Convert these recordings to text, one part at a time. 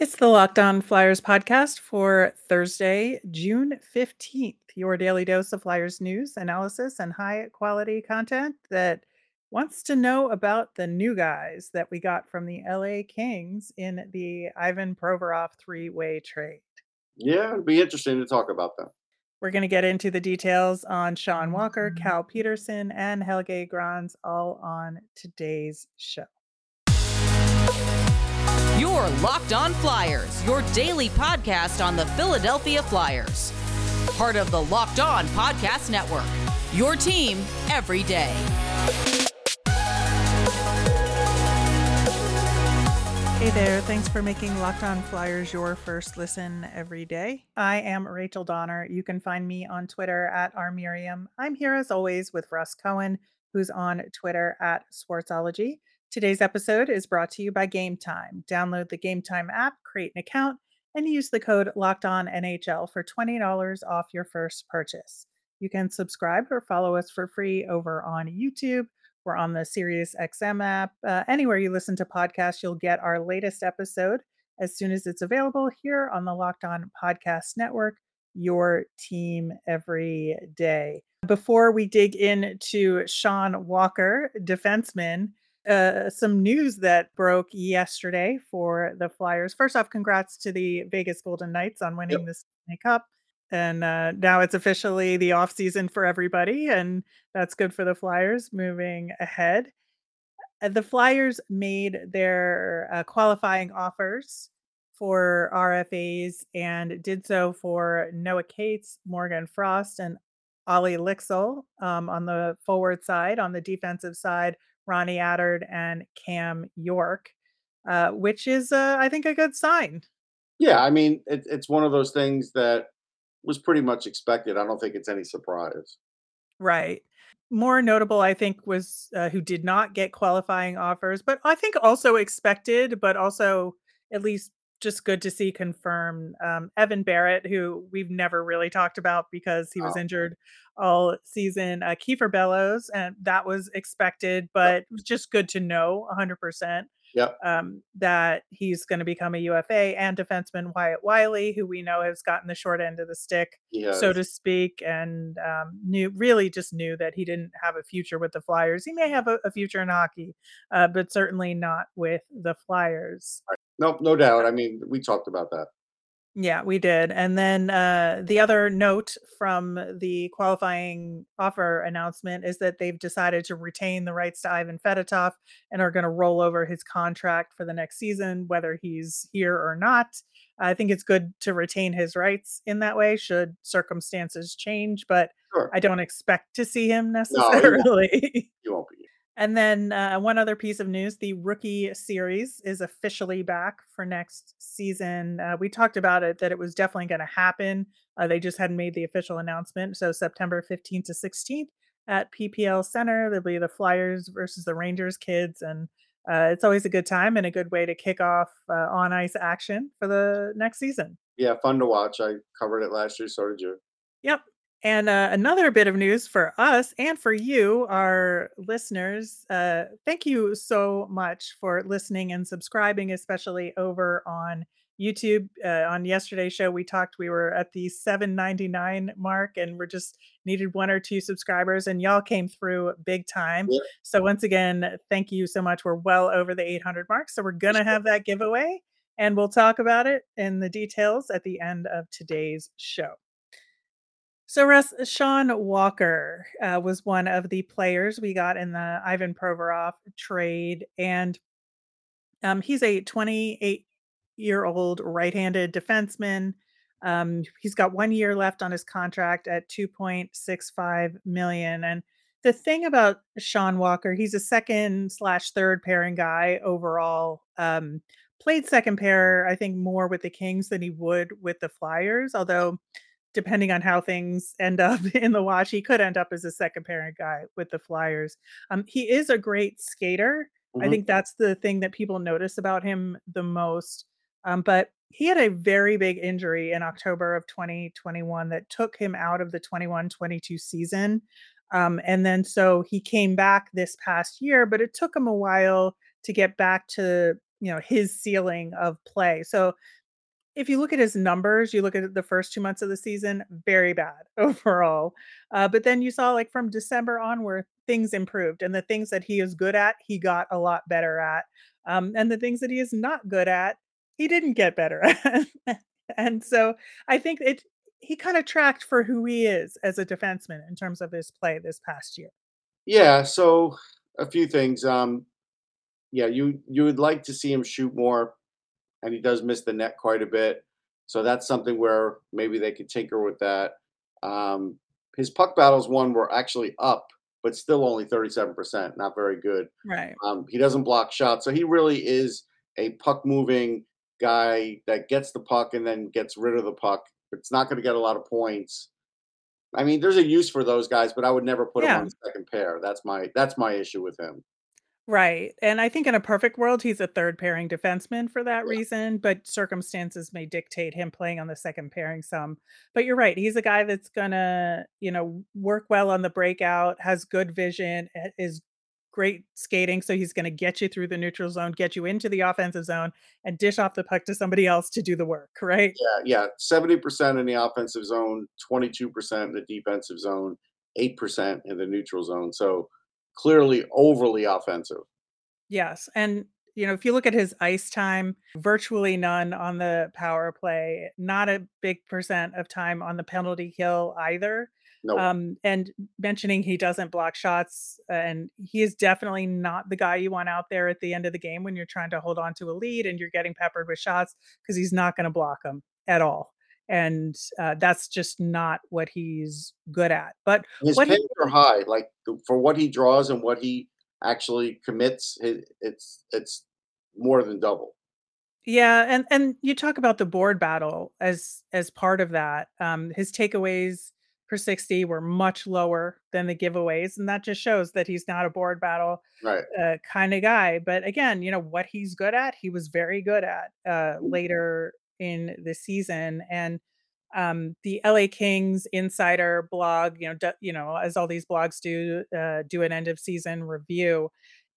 It's the Locked On Flyers podcast for Thursday, June 15th. Your daily dose of Flyers news, analysis, and high quality content that wants to know about the new guys that we got from the LA Kings in the Ivan Provorov three way trade. Yeah, it'd be interesting to talk about them. We're going to get into the details on Sean Walker, mm-hmm. Cal Petersen, and Helge Grans all on today's show. Your Locked On Flyers, your daily podcast on the Philadelphia Flyers. Part of the Locked On Podcast Network. Your team every day. Hey there, thanks for making Locked On Flyers your first listen every day. I am Rachel Donner. You can find me on Twitter at rmiriam. I'm here as always with Russ Cohen, who's on Twitter at Sportsology. Today's episode is brought to you by Game Time. Download the Game Time app, create an account, and use the code Locked On NHL for $20 off your first purchase. You can subscribe or follow us for free over on YouTube. We're on the Sirius XM app. Uh, anywhere you listen to podcasts, you'll get our latest episode as soon as it's available here on the Locked On Podcast Network, your team every day. Before we dig into Sean Walker, defenseman, uh, some news that broke yesterday for the Flyers. First off, congrats to the Vegas Golden Knights on winning yep. the Stanley Cup. And uh, now it's officially the off season for everybody, and that's good for the Flyers moving ahead. Uh, the Flyers made their uh, qualifying offers for RFAs and did so for Noah Cates, Morgan Frost, and Olle Lycksell um, on the forward side. On the defensive side, Ronnie Attard and Cam York, uh, which is, uh, I think, a good sign. Yeah, I mean, it, it's one of those things that was pretty much expected. I don't think it's any surprise. Right. More notable, I think, was uh, who did not get qualifying offers, but I think also expected, but also at least just good to see confirmed. Um, Evan Barrett, who we've never really talked about because he was oh. injured all season. Uh, Kieffer Bellows, and that was expected, but yep. it was just good to know 100%. Yep. Um, that he's going to become a UFA and defenseman Wyatte Wylie, who we know has gotten the short end of the stick, so to speak, and um, knew really just knew that he didn't have a future with the Flyers. He may have a, a future in hockey, uh, but certainly not with the Flyers. No, no doubt. I mean, we talked about that. Yeah, we did. And then uh, the other note from the qualifying offer announcement is that they've decided to retain the rights to Ivan Fedotov and are going to roll over his contract for the next season, whether he's here or not. I think it's good to retain his rights in that way, should circumstances change, but sure. I don't expect to see him necessarily. No, you, won't. you won't be. And then uh, one other piece of news the rookie series is officially back for next season. Uh, we talked about it that it was definitely going to happen. Uh, they just hadn't made the official announcement. So, September 15th to 16th at PPL Center, there'll be the Flyers versus the Rangers kids. And uh, it's always a good time and a good way to kick off uh, on ice action for the next season. Yeah, fun to watch. I covered it last year, so did you. Yep. And uh, another bit of news for us and for you, our listeners. Uh, thank you so much for listening and subscribing, especially over on YouTube. Uh, on yesterday's show, we talked we were at the 799 mark and we're just needed one or two subscribers, and y'all came through big time. Yeah. So, once again, thank you so much. We're well over the 800 mark. So, we're going to have that giveaway and we'll talk about it in the details at the end of today's show. So, Russ, Sean Walker uh, was one of the players we got in the Ivan Provorov trade, and um, he's a 28 year old right handed defenseman. Um, he's got one year left on his contract at 2.65 million. And the thing about Sean Walker, he's a second slash third pairing guy overall. Um, played second pair, I think, more with the Kings than he would with the Flyers, although depending on how things end up in the wash, he could end up as a second parent guy with the Flyers. Um, he is a great skater. Mm-hmm. I think that's the thing that people notice about him the most. Um, but he had a very big injury in October of 2021 that took him out of the 21 22 season. Um, and then so he came back this past year, but it took him a while to get back to you know, his ceiling of play. So if you look at his numbers, you look at the first 2 months of the season, very bad overall. Uh, but then you saw like from December onward, things improved and the things that he is good at, he got a lot better at. Um, and the things that he is not good at, he didn't get better at. and so I think it he kind of tracked for who he is as a defenseman in terms of his play this past year. Yeah, so a few things. Um, yeah, you you would like to see him shoot more, and he does miss the net quite a bit. So that's something where maybe they could tinker with that. Um, his puck battles one were actually up, but still only 37%, not very good. Right. Um, he doesn't block shots, so he really is a puck moving guy that gets the puck and then gets rid of the puck. It's not going to get a lot of points. I mean, there's a use for those guys, but I would never put him on the second pair. That's my that's my issue with him. Right, and I think in a perfect world, he's a third pairing defenseman for that Yeah. reason, but circumstances may dictate him playing on the second pairing some. But you're right, he's a guy that's gonna, you know, work well on the breakout, has good vision, i is great skating, so he's gonna get you through the neutral zone, get you into the offensive zone, and dish off the puck to somebody else to do the work, right? Yeah, yeah, 70% in the offensive zone, 22% in the defensive zone, 8% in the neutral zone. So clearly overly offensive. Yes, and, you know, if you look at his ice time, virtually none on the power play, not a big percent of time on the penalty kill either. No, Um, and mentioning he doesn't block shots, and he is definitely not the guy you want out there at the end of the game when you're trying to hold on to a lead and you're getting peppered with shots because he's not going to block them at all. And uh, that's just not what he's good at. But his what he are high. Like for what he draws and what he actually commits, it's it's more than double. Yeah, and and you talk about the board battle as as part of that. Um, his takeaways per 60 were much lower than the giveaways, and that just shows that he's not a board battle Right. uh, kind of guy. But again, you know what he's good at, he was very good at uh, later in the season, and um, the LA Kings insider blog, you know, you know, as all these blogs do, uh, do an end of season review,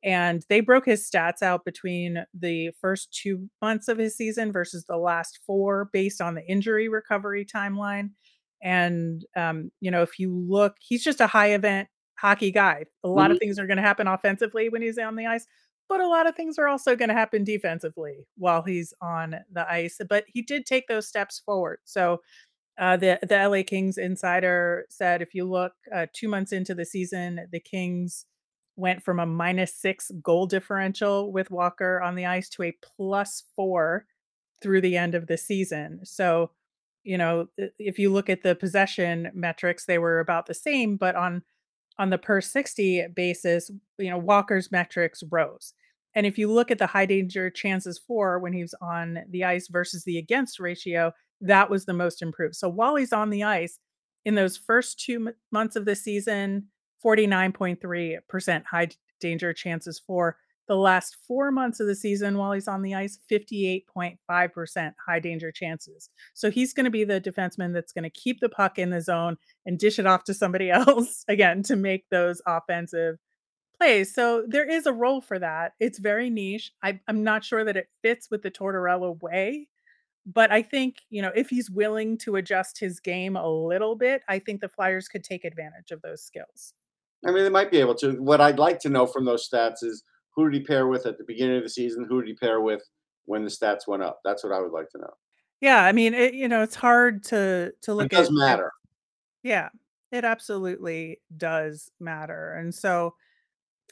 and they broke his stats out between the first two months of his season versus the last four, based on the injury recovery timeline. And um, you know, if you look, he's just a high event hockey guy. A lot Mhm. of things are going to happen offensively when he's on the ice, but a lot of things are also going to happen defensively while he's on the ice. But he did take those steps forward. So uh, the the LA Kings insider said if you look uh, two months into the season, the Kings went from a minus six goal differential with Walker on the ice to a plus four through the end of the season. So, you know, if you look at the possession metrics, they were about the same, but on on the per 60 basis, you know, Walker's metrics rose. And if you look at the high danger chances for when he's on the ice versus the against ratio, that was the most improved. So while he's on the ice in those first two m- months of the season, 49.3% high danger chances for the last four months of the season while he's on the ice, 58.5% high danger chances. So he's going to be the defenseman that's going to keep the puck in the zone and dish it off to somebody else again to make those offensive plays. So there is a role for that. It's very niche. I, I'm not sure that it fits with the Tortorella way, but I think, you know, if he's willing to adjust his game a little bit, I think the Flyers could take advantage of those skills. I mean, they might be able to. What I'd like to know from those stats is who did he pair with at the beginning of the season? Who did he pair with when the stats went up? That's what I would like to know. Yeah, I mean, it, you know, it's hard to to look at It does at matter. Yeah, it absolutely does matter. And so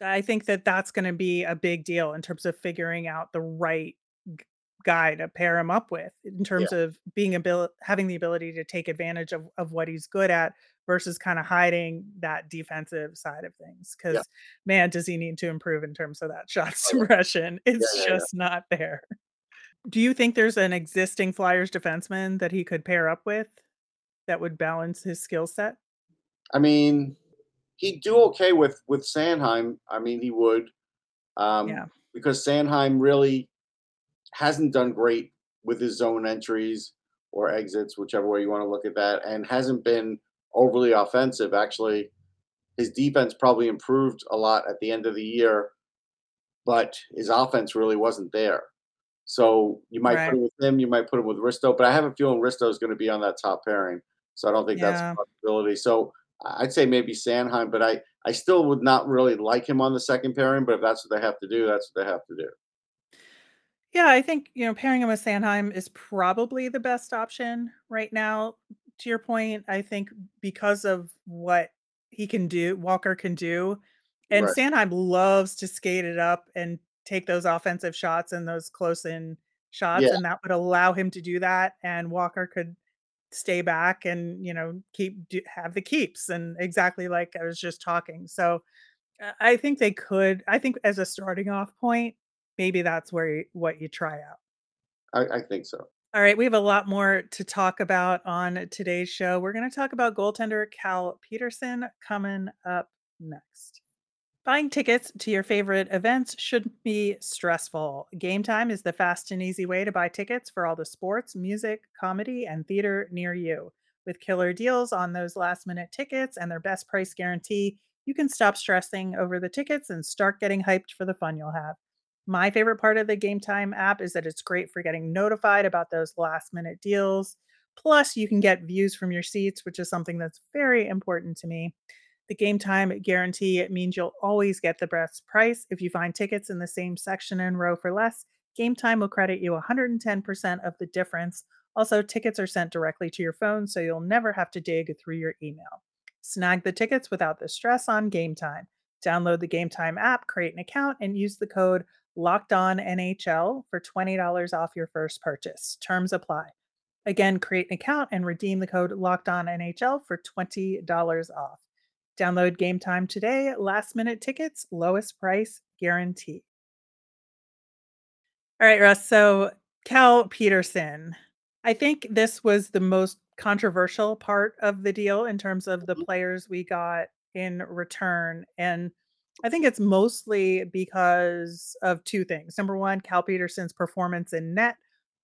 I think that that's going to be a big deal in terms of figuring out the right guy to pair him up with in Yeah. terms of being able having the ability to take advantage of, of what he's good at versus kind of hiding that defensive side of things Yeah. because man does he need to improve in terms of that shot Oh, suppression it's yeah, yeah. just not there do you think there's an existing flyers defenseman that he could pair up with that would balance his skill set I mean, he'd do okay with with Sanheim. I mean, he would, um, Yeah. because Sanheim really hasn't done great with his zone entries or exits, whichever way you want to look at that, and hasn't been overly offensive. Actually, his defense probably improved a lot at the end of the year, but his offense really wasn't there. So you might Right. put him with him, you might put him with Risto, but I have a feeling Risto is gonna be on that top pairing. So I don't think that's a possibility. So I'd say maybe Sanheim, but I I still would not really like him on the second pairing, but if that's what they have to do, that's what they have to do. Yeah, I think, you know, pairing him with Sanheim is probably the best option right now. To your point, I think because of what he can do, Walker can do, and Right. Sanheim loves to skate it up and take those offensive shots and those close in shots, Yeah. and that would allow him to do that, and Walker could stay back and, you know, keep do have the keeps and exactly like I was just talking. So, uh, I think they could I think as a starting off point, maybe that's where you what you try out. I I think so. All right, we have a lot more to talk about on today's show. We're going to talk about goaltender Cal Petersen coming up next. Buying tickets to your favorite events shouldn't be stressful. Game Time is the fast and easy way to buy tickets for all the sports, music, comedy, and theater near you. With killer deals on those last minute tickets and their best price guarantee, you can stop stressing over the tickets and start getting hyped for the fun you'll have. My favorite part of the Game Time app is that it's great for getting notified about those last minute deals. Plus, you can get views from your seats, which is something that's very important to me. The game time guarantee it means you'll always get the best price. If you find tickets in the same section and row for less, Game Time will credit you 110% of the difference. Also, tickets are sent directly to your phone, so you'll never have to dig through your email. Snag the tickets without the stress on Game Time. Download the Game Time app, create an account, and use the code Locked On NHL for $20 off your first purchase. Terms apply. Again, create an account and redeem the code Locked On NHL for $20 off. Download Game Time today. Last minute tickets, lowest price guarantee. All right, Russ. So, Cal Petersen, I think this was the most controversial part of the deal in terms of the Mhm. players we got in return. And I think it's mostly because of two things. Number one, Cal Petersen's performance in net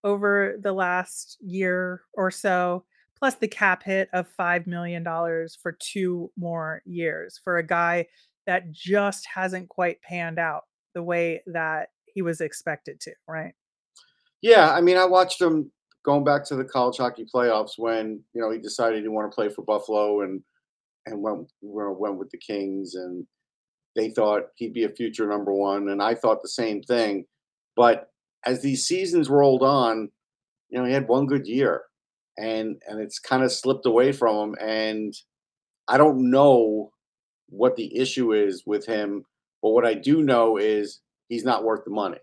over the last year or so, plus the cap hit of $5 million for two more years for a guy that just hasn't quite panned out the way that he was expected to, right? Yeah, I mean, I watched him going back to the college hockey playoffs when, you know, he decided he wanted to play for Buffalo and and went went with the Kings and they thought he'd be a future number one, and I thought the same thing. But as these seasons rolled on, you know, he had one good year, and and it's kind of slipped away from him. And I don't know what the issue is with him, but what I do know is he's not worth the money,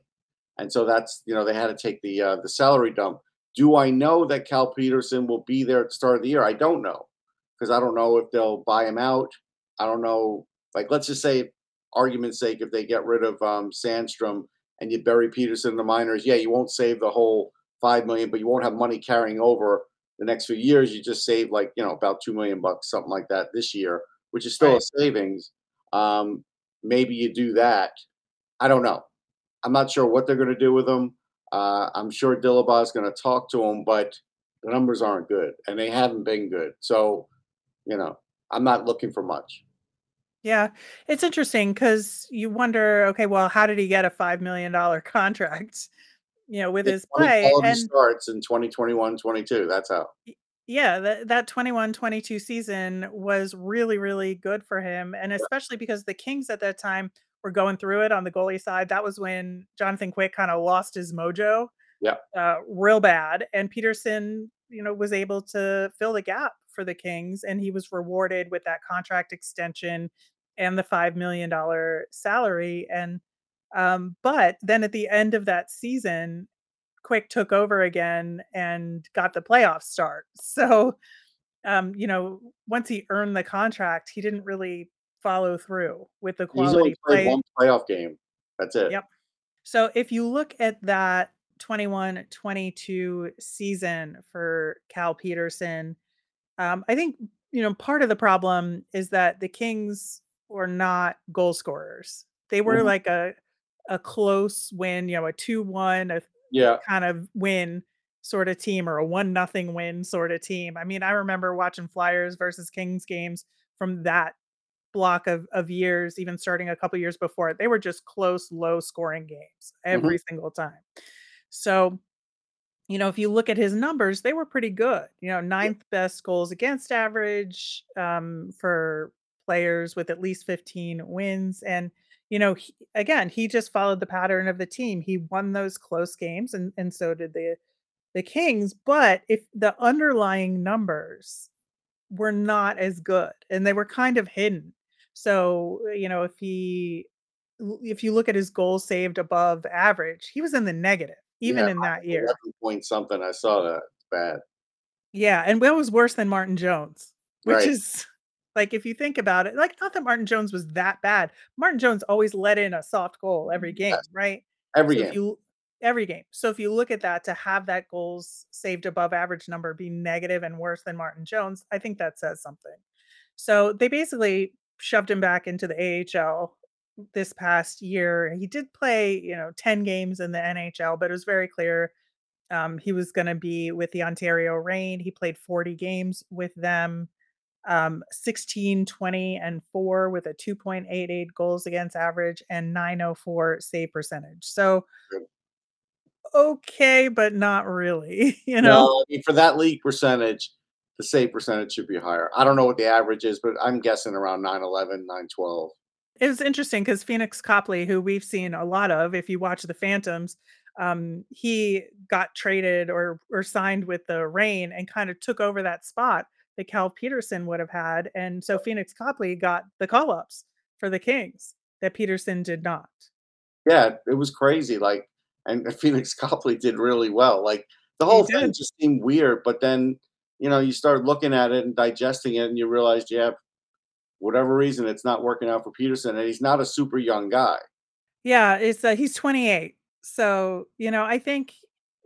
and so that's you know they had to take the uh, the salary dump. Do I know that Cal Petersen will be there at the start of the year? I don't know because I don't know if they'll buy him out. I don't know. Like, let's just say, argument's sake, if they get rid of um, Sandstrom and you bury Petersen in the minors, yeah, you won't save the whole five million, but you won't have money carrying over the next few years. You just save like you know about two million bucks, something like that this year, which is still a savings. Um, maybe you do that. I don't know. I'm not sure what they're going to do with them. Uh, I'm sure Dillabaugh is going to talk to them, but the numbers aren't good, and they haven't been good. So, you know, I'm not looking for much. Yeah, it's interesting because you wonder, okay, well, how did he get a $5 million contract, you know, with his play? And starts in 2021, 22. That's how. yeah, that, that 21 22 season was really, really good for him. And especially because the Kings at that time were going through it on the goalie side. That was when Jonathan Quick kind of lost his mojo Yeah. uh, real bad. And Peterson, you know, was able to fill the gap for the Kings, and he was rewarded with that contract extension and the five million dollar salary. And um, but then at the end of that season, Quick took over again and got the playoff start. So um, you know, once he earned the contract, he didn't really follow through with the He's only quality play. one playoff game. That's it. Yep. So if you look at that 21 22 season for Cal Petersen, um, I think, you know, part of the problem is that the Kings were not goal scorers. They were Mhm. like a a close win, you know, a 2-1, a Yeah. kind of win sort of team or a 1 nothing win sort of team. I mean, I remember watching Flyers versus Kings games from that block of of years, even starting a couple years before it. They were just close, low scoring games Mhm. every single time. So, you know, if you look at his numbers, they were pretty good. You know, ninth best goals against average um, for players with at least 15 wins. And, you know, he, again, he just followed the pattern of the team. He won those close games, and, and so did the the Kings. But if the underlying numbers were not as good and they were kind of hidden. So, uh, you know, if he if you look at his goal saved above average, he was in the negative even Yeah, in that year. 11 point something. I saw that. It's bad. Yeah, and Will was worse than Martin Jones, which Right. is like if you think about it, like not that Martin Jones was that bad. Martin Jones always let in a soft goal every game, Yes. right? Every So game. you every game. So if you look at that to have that goals saved above average number be negative and worse than Martin Jones, I think that says something. So they basically shoved him back into the AHL this past year. He did play, you know, 10 games in the NHL, but it was very clear um, he was going to be with the Ontario Reign. He played 40 games with them, um, 16, 20, and 4 with a 2.88 goals against average and 904 save percentage. So, okay, but not really, you know? No, I mean, for that league percentage, the save percentage should be higher. I don't know what the average is, but I'm guessing around 911, 912. It was interesting because Pheonix Copley, who we've seen a lot of, if you watch the Phantoms, um, he got traded or or signed with the Reign and kind of took over that spot that Cal Petersen would have had. And so Pheonix Copley got the call ups for the Kings that Petersen did not. Yeah, it was crazy. Like, and Pheonix Copley did really well. Like, the whole thing just seemed weird. But then, you know, you start looking at it and digesting it, and you realize, yeah, whatever reason, it's not working out for Petersen, and he's not a super young guy. Yeah, it's uh, he's 28. So, you know, I think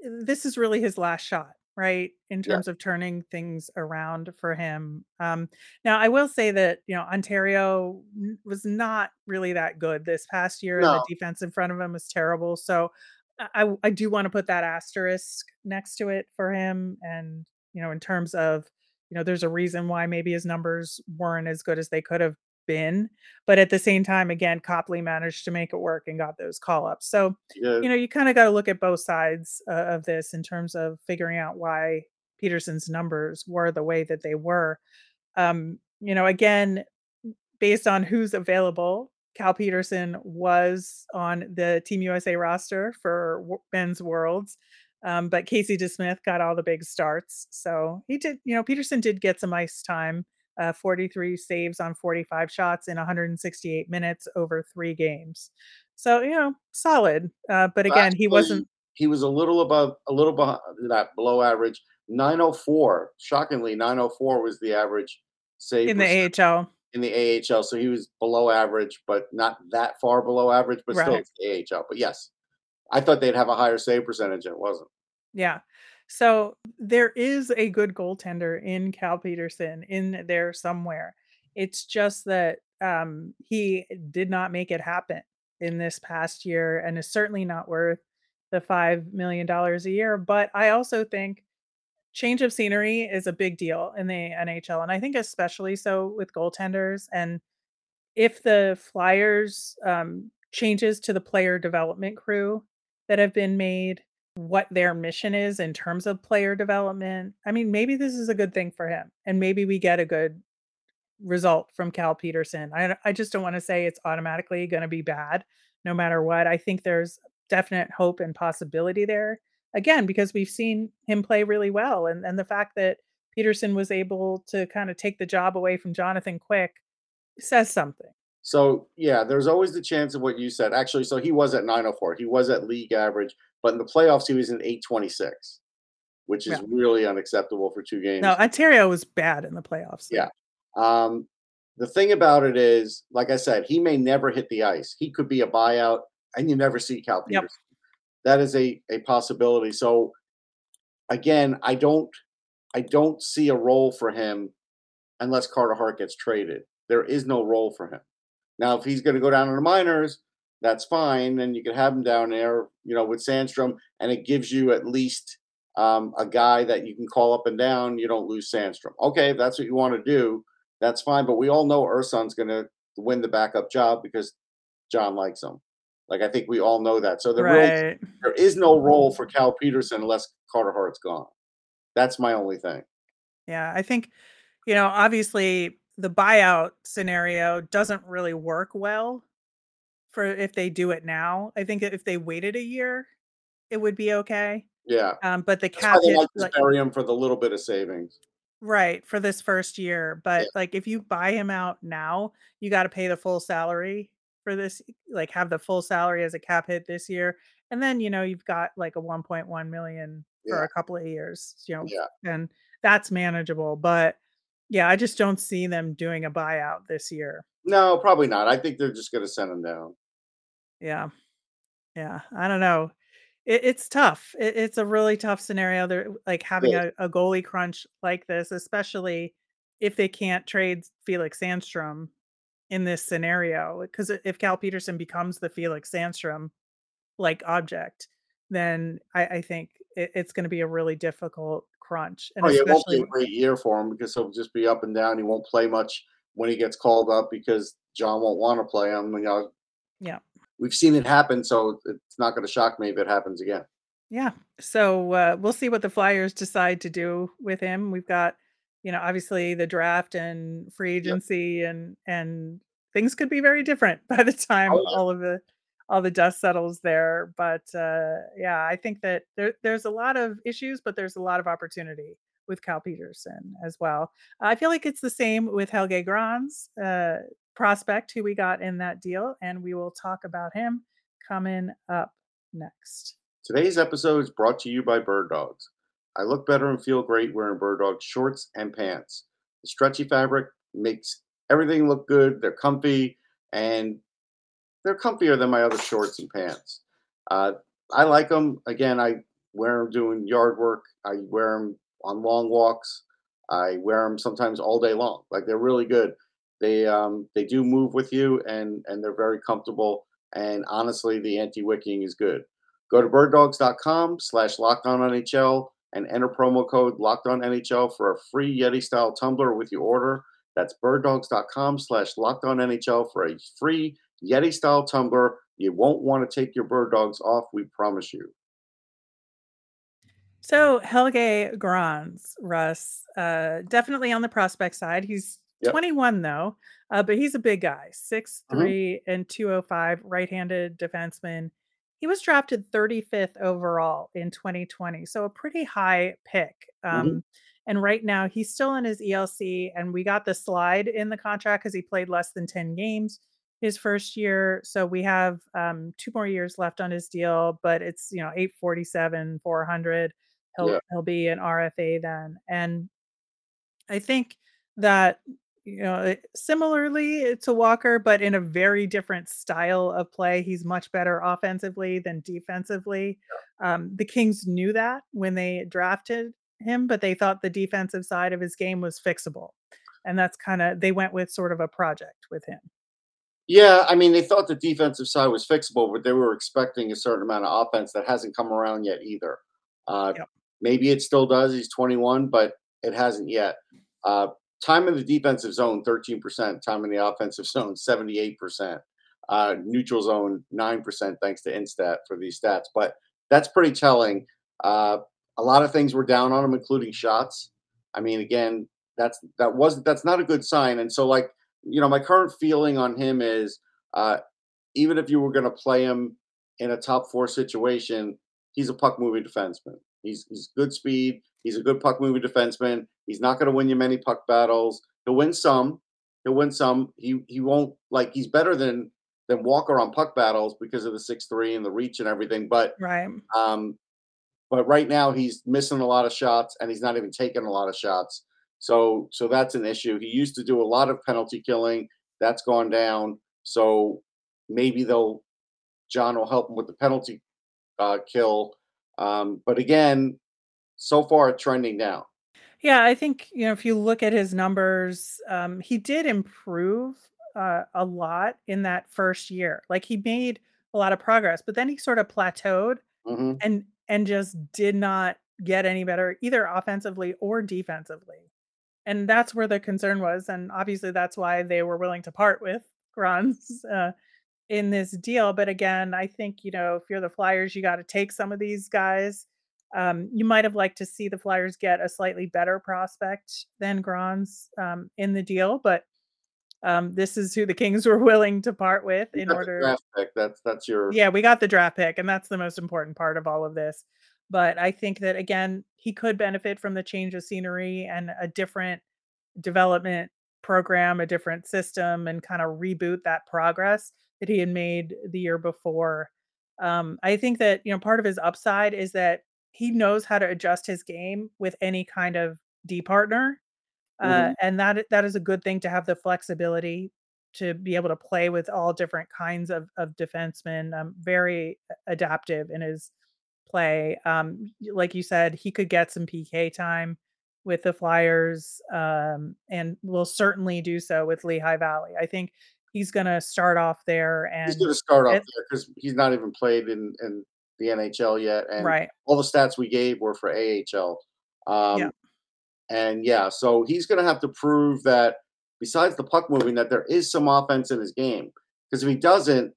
uh, this is really his last shot, right? In Yeah. terms of turning things around for him. Um, now, I will say that, you know, Ontario n- was not really that good this past year, and the No, defense in front of him was terrible. So, I, I I do want to put that asterisk next to it for him. And, you know, in terms of, you know, there's a reason why maybe his numbers weren't as good as they could have been but at the same time, again, Copley managed to make it work and got those call ups. So, yeah, you know, you kind of got to look at both sides uh, of this in terms of figuring out why Petersen's numbers were the way that they were. Um, you know, again, based on who's available, Cal Petersen was on the Team USA roster for men's worlds. Um, but Casey DeSmith got all the big starts. So he did, you know, Petersen did get some ice time, uh, 43 saves on 45 shots in 168 minutes over three games. So, you know, solid. Uh, but again, he wasn't. He was a little above, a little behind that below average. 904. Shockingly, 904 was the average save in the AHL. in the AHL. So he was below average, but not that far below average, but still Right. the AHL. But yes, I thought they'd have a higher save percentage, and it wasn't. Yeah. So there is a good goaltender in Cal Peterson in there somewhere. It's just that um, he did not make it happen in this past year and is certainly not worth the $5 million a year. But I also think change of scenery is a big deal in the NHL. And I think especially so with goaltenders. And if the Flyers um, changes to the player development crew that have been made, what their mission is in terms of player development, I mean, maybe this is a good thing for him, and maybe we get a good result from Cal Petersen. I I just don't want to say it's automatically going to be bad, no matter what. I think there's definite hope and possibility there. Again, because we've seen him play really well, and and the fact that Petersen was able to kind of take the job away from Jonathan Quick says something. So yeah, there's always the chance of what you said. Actually, so he was at 904. He was at league average, but in the playoffs he was in 826, which is Yeah. really unacceptable for two games. No. Ontario was bad in the playoffs. Yeah. Um, the thing about it is, like I said, he may never hit the ice. He could be a buyout, and you never see Cal Yep. That is a a possibility. So again, I don't I don't see a role for him unless Carter Hart gets traded. There is no role for him. Now, if he's going to go down to the minors, that's fine. And you can have him down there, you know, with Sandstrom, and it gives you at least um, a guy that you can call up and down. You don't lose Sandstrom. Okay, if that's what you want to do, that's fine. But we all know Ersson's going to win the backup job because John likes him. Like I think we all know that. So there really there is no role for Cal Petersen unless Carter Hart's gone. That's my only thing. Yeah, I think, you know, obviously the buyout scenario doesn't really work well for if they do it now. I think if they waited a year, it would be okay. Yeah. Um, but the That's why cap they hit, like to like, bury him for the little bit of savings. right, for this first year. Yeah. But like if you buy him out now, you got to pay the full salary for this, like have the full salary as a cap hit this year. And then, you know, you've got like a 1.1 million for Yeah. a couple of years, you know, Yeah. and that's manageable. But yeah, I just don't see them doing a buyout this year. No, probably not. I think they're just gonna send him down. Yeah. Yeah. I don't know. It, it's tough. It, it's a really tough scenario. They're like having Yeah. a, a goalie crunch like this, especially if they can't trade Felix Sandstrom in this scenario. Because if Cal Petersen becomes the Felix Sandstrom like object, then I, I think it, it's going to be a really difficult crunch. And Oh, yeah, it won't be a great year for him because he'll just be up and down. He won't play much when he gets called up because John won't want to play him. You know, yeah. we've seen it happen, so it's not going to shock me if it happens again. Yeah. So uh, we'll see what the Flyers decide to do with him. We've got, you know, obviously the draft and free Yep. agency and and things could be very different by the time Oh, yeah. all of the all the dust settles there. But uh, yeah, I think that there, there's a lot of issues, but there's a lot of opportunity with Cal Petersen as well. I feel like it's the same with Helge Grans, uh, prospect who we got in that deal, and we will talk about him coming up next. Today's episode is brought to you by Bird Dogs. I look better and feel great wearing Bird Dogs shorts and pants. The stretchy fabric makes everything look good. They're comfy and they're comfier than my other shorts and pants. Uh, I like them. Again, I wear them doing yard work. I wear them on long walks. I wear them sometimes all day long. Like they're really good. They um, they do move with you and and they're very comfortable. And honestly, the anti-wicking is good. Go to birddogs.com slash NHL and enter promo code NHL for a free Yeti style tumbler with your order. That's birddogs.com slash NHL for a free Yeti style tumbler. You won't want to take your bird dogs off, we promise you. So Helge Grans, Russ, uh, definitely on the prospect side. He's Yep. 21 though, uh, but he's a big guy, six Mhm. three and 205, right-handed defenseman. He was drafted 35th overall in 2020, so a pretty high pick. Mhm. Um, and right now he's still in his ELC, and we got the slide in the contract because he played less than 10 games his first year. So we have um, two more years left on his deal, but it's you know 847, 400 he'll Yeah. he'll be an RFA then. And I think that you know similarly to Walker, but in a very different style of play. He's much better offensively than defensively. Um, the Kings knew that when they drafted him, but they thought the defensive side of his game was fixable. And that's kind of they went with sort of a project with him. Yeah, I mean, they thought the defensive side was fixable, but they were expecting a certain amount of offense that hasn't come around yet either. Uh, Yep. Maybe it still does. He's 21, but it hasn't yet. Uh, time in the defensive zone, 13%. Time in the offensive zone, 78%. Uh, neutral zone, 9%, thanks to Instat for these stats. But that's pretty telling. Uh, a lot of things were down on him, including shots. I mean, again, that's that wasn't that's not a good sign. And so, like, you know, my current feeling on him is uh, even if you were going to play him in a top four situation, he's a puck moving defenseman. He's he's good speed. He's a good puck moving defenseman. He's not going to win you many puck battles. He'll win some. He'll win some. He he won't like he's better than than Walker on puck battles because of the six three and the reach and everything. But Right. um, but right now he's missing a lot of shots and he's not even taking a lot of shots. So so that's an issue. He used to do a lot of penalty killing. That's gone down. So maybe they'll John will help him with the penalty uh, kill. Um, but again, so far trending down. Yeah, I think, you know, if you look at his numbers, um, he did improve uh, a lot in that first year. Like he made a lot of progress, but then he sort of plateaued hmm and and just did not get any better either offensively or defensively. And that's where the concern was. And obviously that's why they were willing to part with Grans. Uh, in this deal, but again, I think, you know, if you're the Flyers, you gotta take some of these guys. Um, you might have liked to see the Flyers get a slightly better prospect than Grans, um, in the deal, but, um, this is who the Kings were willing to part with in got order draft pick. That's that's your Yeah, we got the draft pick, and that's the most important part of all of this. But I think that, again, he could benefit from the change of scenery and a different development program, a different system, and kinda reboot that progress that he had made the year before. Um, I think that, you know, part of his upside is that he knows how to adjust his game with any kind of D partner, uh, Mhm. and that that is a good thing to have the flexibility to be able to play with all different kinds of of defensemen, um, very adaptive in his play. Um, like you said, he could get some PK time with the Flyers, um, and will certainly do so with Lehigh Valley. I think he's gonna start off there And He's and gonna start off there 'cause he's not even played in in the NHL yet, and Right. all the stats we gave were for AHL. Yeah. Um, and yeah, so he's gonna have to prove that besides the puck moving, that there is some offense in his game. Because if he doesn't,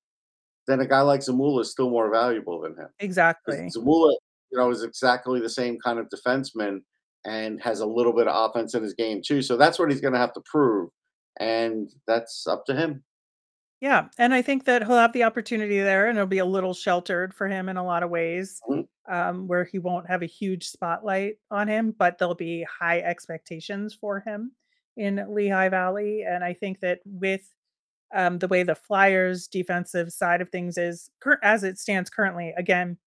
then a guy like Zamula is still more valuable than him. Exactly. Zamula, you know, is exactly the same kind of defenseman and has a little bit of offense in his game too, so that's what he's gonna have to prove, and that's up to him. Yeah, and I think that he'll have the opportunity there, and it'll be a little sheltered for him in a lot of ways, Mhm. um, where he won't have a huge spotlight on him, but there'll be high expectations for him in Lehigh Valley, and I think that with, um, the way the Flyers' defensive side of things is as it stands currently, again,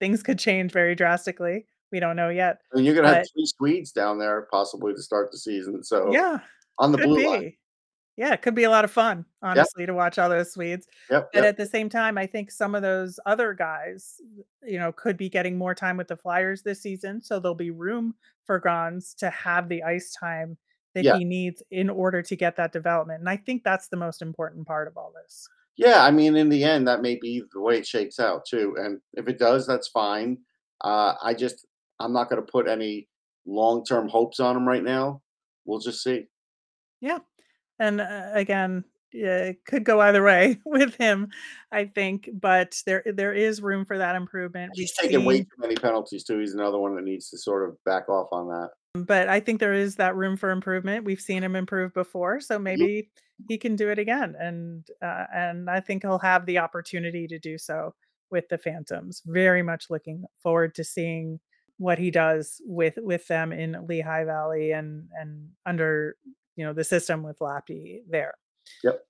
things could change very drastically. We don't know yet, And you're gonna have 3 Swedes down there possibly to start the season, so Yeah, on the blue line. Yeah, it could be a lot of fun, Yep. honestly, to watch all those Swedes, Yep, but yep. at the same time, I think some of those other guys, you know, could be getting more time with the Flyers this season, so there'll be room for Grans to have the ice time that Yeah. he needs in order to get that development, and I think that's the most important part of all this. Yeah, I mean, in the end, that may be the way it shakes out too, and if it does, that's fine. Uh, I just I'm not gonna put any long-term hopes on him right now. We'll just see. Yeah, and, uh, again, it could go either way with him, I think, but there there is room for that improvement. We've He's taking way too many penalties too, he's another one that needs to sort of back off on that. But I think there is that room for improvement. We've seen him improve before, so maybe he can do it again, and, uh, and I think he'll have the opportunity to do so with the Phantoms. Very much looking forward to seeing what he does with with them in Lehigh Valley and and under, you know, the system with Lappy there. Yep.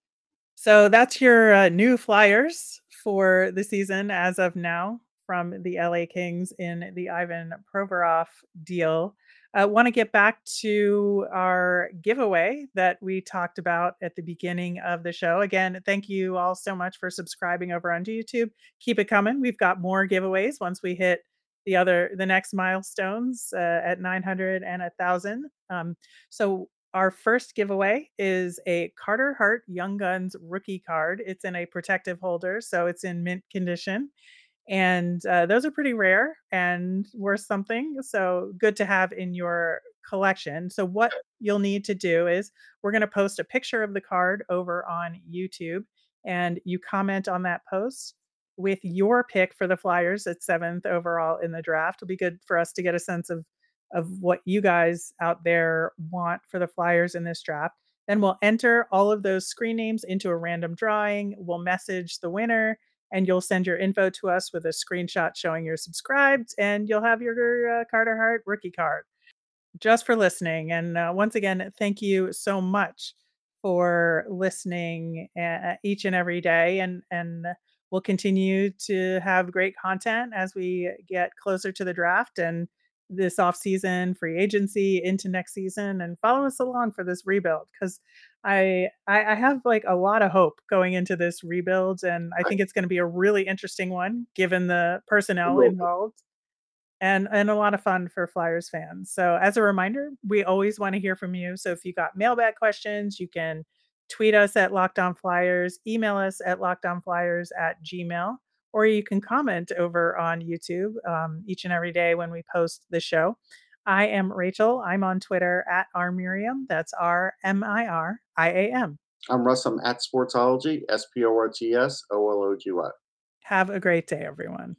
So that's your, uh, new Flyers for the season as of now from the LA Kings in the Ivan Provorov deal. I wanna get back to our giveaway that we talked about at the beginning of the show. Again, thank you all so much for subscribing over onto YouTube. Keep it coming. We've got more giveaways once we hit the other the next milestones, uh, at 900 and 1,000. Um, so our first giveaway is a Carter Hart Young Guns rookie card. It's in a protective holder, so it's in mint condition, and, uh, those are pretty rare and worth something, so good to have in your collection. So what you'll need to do is we're gonna post a picture of the card over on YouTube, and you comment on that post with your pick for the Flyers at 7th overall in the draft. It'll be good for us to get a sense of of what you guys out there want for the Flyers in this draft. Then we'll enter all of those screen names into a random drawing. We'll message the winner, and you'll send your info to us with a screenshot showing you're subscribed, and you'll have your, uh, Carter Hart rookie card. Just for listening, and, uh, once again, thank you so much for listening, uh, each and every day, and and we'll continue to have great content as we get closer to the draft and this offseason, free agency into next season, and follow us along for this rebuild 'cause I I I have, like, a lot of hope going into this rebuild, and I think it's gonna be a really interesting one given the personnel involved and and a lot of fun for Flyers fans. So as a reminder, we always wanna hear from you, so if you got mailbag questions, you can tweet us at Locked On Flyers, email us at lockedonflyers@gmail, or you can comment over on YouTube, um, each and every day when we post the show. I am Rachel. I'm on Twitter at rmiriam. That's R-M-I-R-I-A-M. I'm Russ. I'm at Sportsology, S P O R T S O L O G Y. Have a great day, everyone.